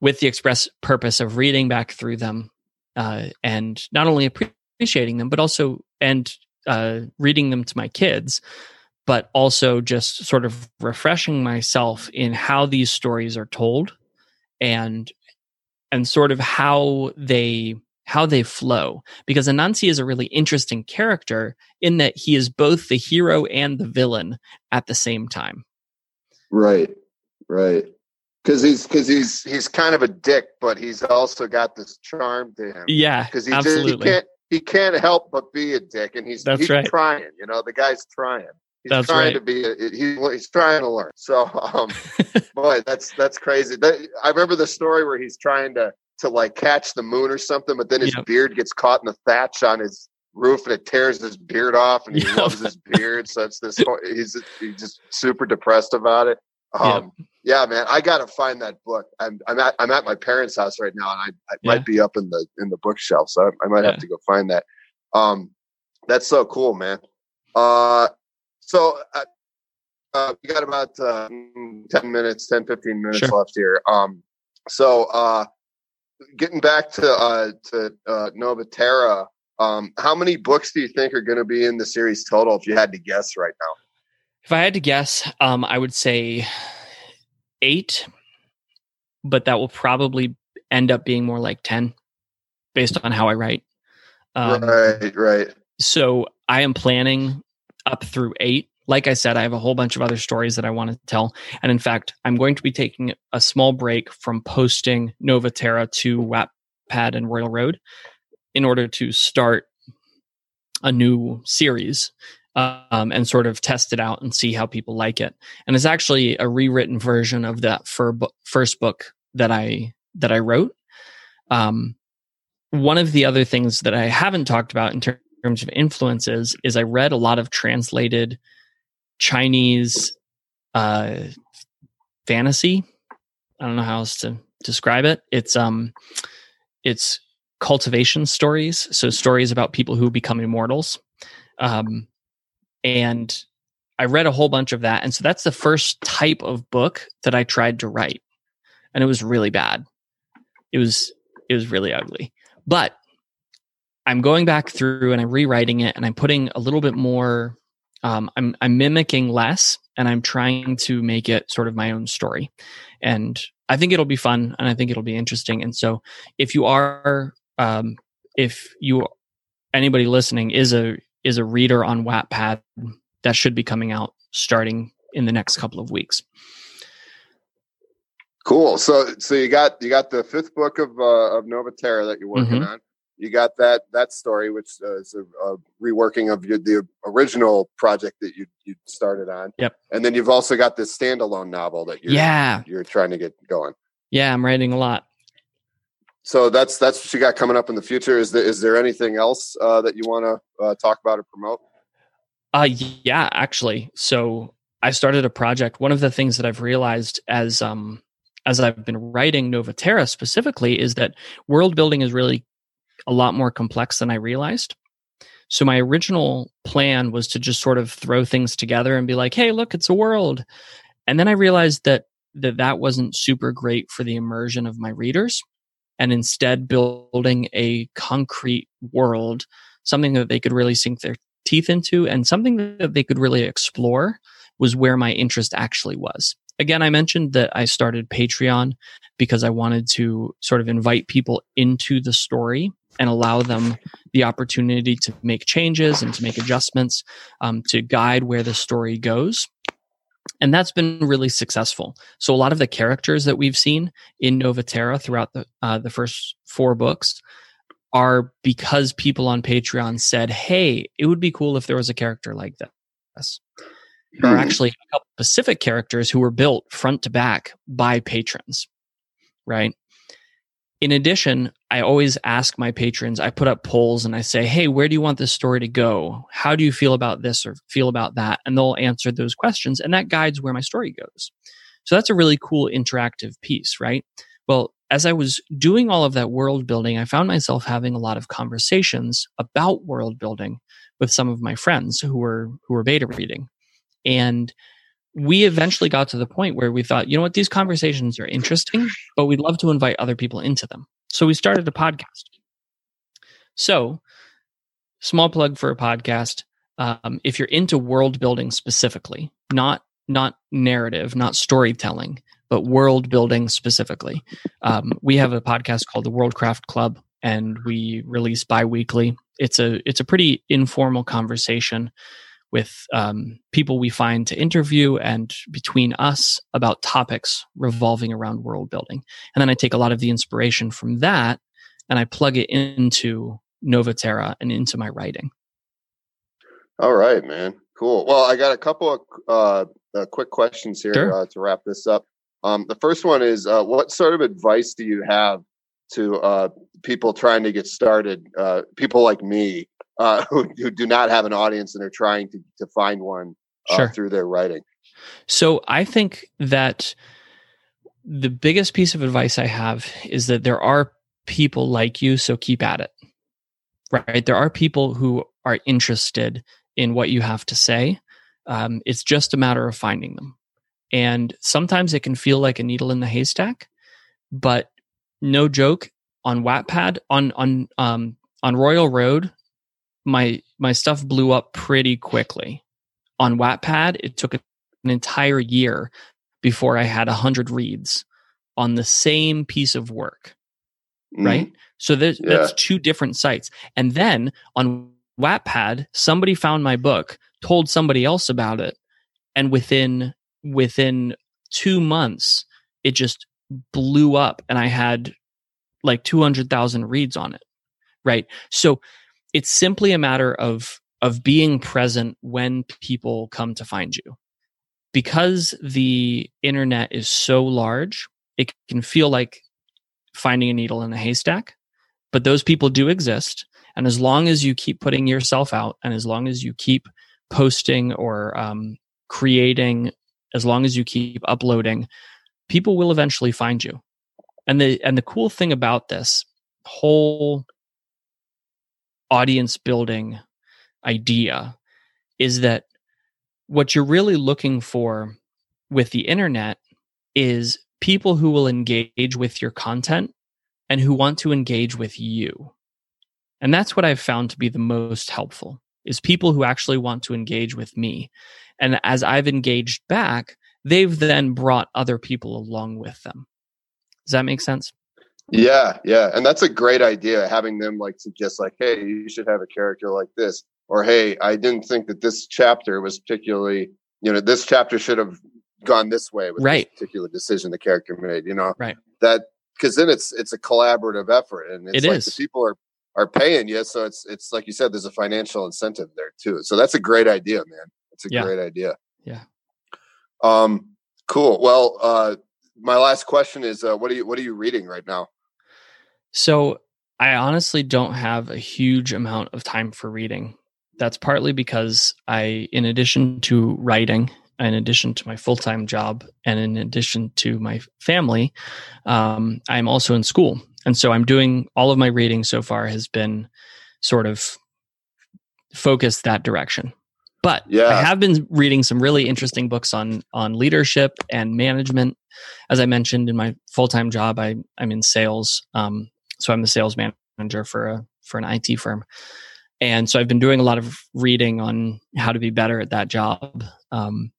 with the express purpose of reading back through them uh, and not only appreciating them, but also and uh, reading them to my kids, but also just sort of refreshing myself in how these stories are told and and sort of how they how they flow because Anansi is a really interesting character in that he is both the hero and the villain at the same time. Right. Right. Cuz he's cuz he's he's kind of a dick but he's also got this charm to him. Yeah. Cuz he, absolutely. Just, he can't he can't help but be a dick and he's That's he's right. trying, you know, the guy's trying. He's that's trying right. to be. A, he, he's trying to learn. So, um, boy, that's that's crazy. That, I remember the story where he's trying to to like catch the moon or something, but then his yep. beard gets caught in the thatch on his roof and it tears his beard off and he yep. loves his beard. So it's this, he's, he's just super depressed about it. Um, yep. yeah, man, I got to find that book. I'm, I'm at, I'm at my parents' house right now and I, I yeah. might be up in the, in the bookshelf. So I, I might yeah. have to go find that. Um, that's so cool, man. Uh, so, uh, uh, we got about uh, 10 minutes, 10, 15 minutes sure. left here. Um, so, uh, getting back to uh, to uh, Nova Terra, um, how many books do you think are going to be in the series total? If you had to guess right now, if I had to guess, um, I would say eight, but that will probably end up being more like ten, based on how I write. Um, right, right. So I am planning up through eight like I said, I have a whole bunch of other stories that I want to tell. And in fact, I'm going to be taking a small break from posting Nova Terra to Wattpad and Royal Road in order to start a new series um, and sort of test it out and see how people like it. And it's actually a rewritten version of that first book that I that I wrote. Um, one of the other things that I haven't talked about in ter- terms of influences is I read a lot of translated Chinese uh, fantasy. I don't know how else to describe it. It's um, it's cultivation stories, so stories about people who become immortals. Um, and I read a whole bunch of that, and so that's the first type of book that I tried to write, and it was really bad. It was it was really ugly, but I'm going back through and I'm rewriting it, and I'm putting a little bit more um, I'm I'm mimicking less and I'm trying to make it sort of my own story. And I think it'll be fun and I think it'll be interesting. And so if you are um, if you anybody listening is a is a reader on Wattpad, that should be coming out starting in the next couple of weeks. Cool. So so you got you got the fifth book of uh, of Nova Terra that you're working mm-hmm. on. You got that that story, which uh, is a, a, reworking of your, the original project that you you started on. Yep. And then you've also got this standalone novel that you're, yeah you're trying to get going. Yeah, I'm writing a lot. So that's that's what you got coming up in the future. Is there is there anything else uh, that you want to uh, talk about or promote? Uh, yeah, actually. So I started a project. One of the things that I've realized as um as I've been writing Novaterra specifically is that world building is really a lot more complex than I realized. So my original plan was to just sort of throw things together and be like, "Hey, look, it's a world." And then I realized that that that wasn't super great for the immersion of my readers and instead building a concrete world, something that they could really sink their teeth into and something that they could really explore was where my interest actually was. Again, I mentioned that I started Patreon because I wanted to sort of invite people into the story and allow them the opportunity to make changes and to make adjustments um, to guide where the story goes. And that's been really successful. So a lot of the characters that we've seen in Novaterra throughout the uh, the first four books are because people on Patreon said, "Hey, it would be cool if there was a character like this." There are hmm. actually a couple specific characters who were built front to back by patrons, right? In addition, I always ask my patrons, I put up polls and I say, Hey, where do you want this story to go? How do you feel about this or feel about that? And they'll answer those questions and that guides where my story goes. So that's a really cool interactive piece, right? Well, as I was doing all of that world building, I found myself having a lot of conversations about world building with some of my friends who were who were beta reading. And we eventually got to the point where we thought, you know what, these conversations are interesting, but we'd love to invite other people into them. So we started a podcast. So, small plug for a podcast. Um, if you're into world building specifically, not not narrative, not storytelling, but world building specifically, um, we have a podcast called the Worldcraft Club, and we release bi-weekly. It's a it's a pretty informal conversation with um, people we find to interview and between us about topics revolving around world building. And then I take a lot of the inspiration from that and I plug it into Novaterra and into my writing. All right, man. Cool. Well, I got a couple of uh, uh, quick questions here sure. uh, to wrap this up. Um, the first one is uh, what sort of advice do you have to uh, people trying to get started, uh, people like me uh, who, who, do not have an audience and are trying to, to find one uh, sure. through their writing. So I think that the biggest piece of advice I have is that there are people like you, so keep at it. Right? There are people who are interested in what you have to say. Um, it's just a matter of finding them. And sometimes it can feel like a needle in the haystack, but no joke on Wattpad on on um, on Royal Road my my stuff blew up pretty quickly. On Wattpad, it took an entire year before I had a hundred reads on the same piece of work. Mm. Right. So yeah. that's two different sites. And then on Wattpad, somebody found my book, told somebody else about it, and within within two months, it just blew up, and I had like two hundred thousand reads on it. Right. So it's simply a matter of of being present when people come to find you. Because the internet is so large it can feel like finding a needle in a haystack but those people do exist. And as long as you keep putting yourself out and as long as you keep posting or um, creating as long as you keep uploading people will eventually find you. And the and the cool thing about this whole audience building idea is that what you're really looking for with the internet is people who will engage with your content and who want to engage with you. And that's what I've found to be the most helpful is people who actually want to engage with me. And as I've engaged back, they've then brought other people along with them. Does that make sense? Yeah, yeah, and that's a great idea. Having them like suggest, like, "Hey, you should have a character like this," or "Hey, I didn't think that this chapter was particularly, you know, this chapter should have gone this way with right. this particular decision the character made." You know, right? That because then it's it's a collaborative effort, and it's it like is. the people are are paying you. So it's it's like you said, there's a financial incentive there too. So that's a great idea, man. It's a yeah. great idea. Yeah. Um. Cool. Well, uh, my last question is, uh, what are you what are you reading right now? So I honestly don't have a huge amount of time for reading. That's partly because I, in addition to writing, in addition to my full time job, and in addition to my family, um, I'm also in school. And so I'm doing all of my reading so far has been sort of focused that direction. But yeah. I have been reading some really interesting books on on leadership and management. As I mentioned in my full time job, I, I'm in sales. Um, so I'm the sales manager for a for an IT firm, and so I've been doing a lot of reading on how to be better at that job, um,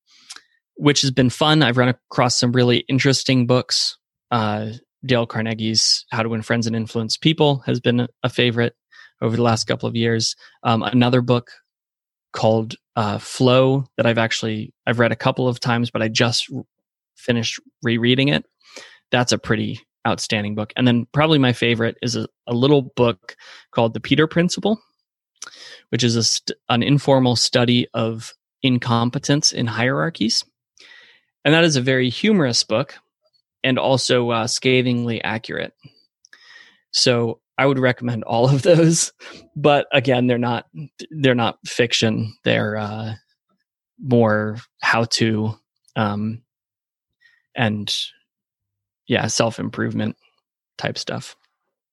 which has been fun. I've run across some really interesting books. Uh, Dale Carnegie's "How to Win Friends and Influence People" has been a favorite over the last couple of years. Um, another book called uh, Flow that I've actually I've read a couple of times, but I just finished rereading it. That's a pretty outstanding book. And then probably my favorite is a, a little book called The Peter Principle, which is st- an informal study of incompetence in hierarchies. And that is a very humorous book and also uh, scathingly accurate. So I would recommend all of those, but again, they're not they're not fiction. They're uh, more how to um, and yeah, self improvement type stuff.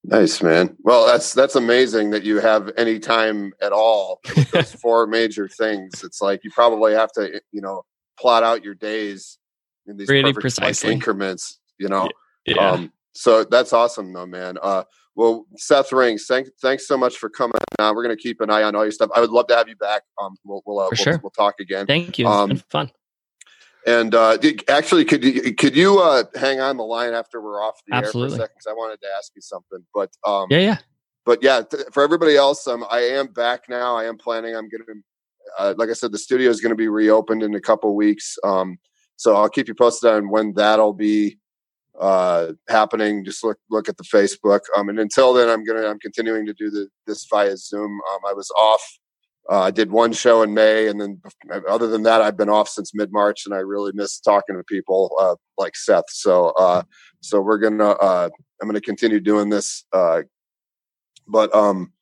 Nice, man. Well, that's that's amazing that you have any time at all with those four major things. It's like you probably have to, you know, plot out your days in these really perfect precisely. Like, increments. You know, yeah. Um, so that's awesome, though, man. Uh, well, Seth Rings, thank, thanks so much for coming on. We're going to keep an eye on all your stuff. I would love to have you back. Um, we'll we'll, uh, we'll, sure. we'll, talk again. Thank you. Um, fun. And uh, actually, could you could you uh, hang on the line after we're off the Absolutely. air for a second? Because I wanted to ask you something. But um, yeah, yeah. But yeah, th- for everybody else, um, I am back now. I am planning. I'm going to, uh, like I said, the studio is going to be reopened in a couple weeks. Um, so I'll keep you posted on when that'll be uh, happening. Just look look at the Facebook. Um, and until then, I'm gonna I'm continuing to do the, this via Zoom. Um, I was off. Uh, I did one show in May, and then other than that, I've been off since mid March, and I really miss talking to people uh, like Seth. So uh, so we're gonna uh, I'm gonna continue doing this. Uh, but um,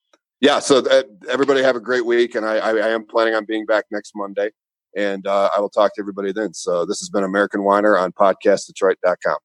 yeah, so that, everybody have a great week, and I, I, I am planning on being back next Monday and uh, I will talk to everybody then. So this has been American Whiner on podcastdetroit.com.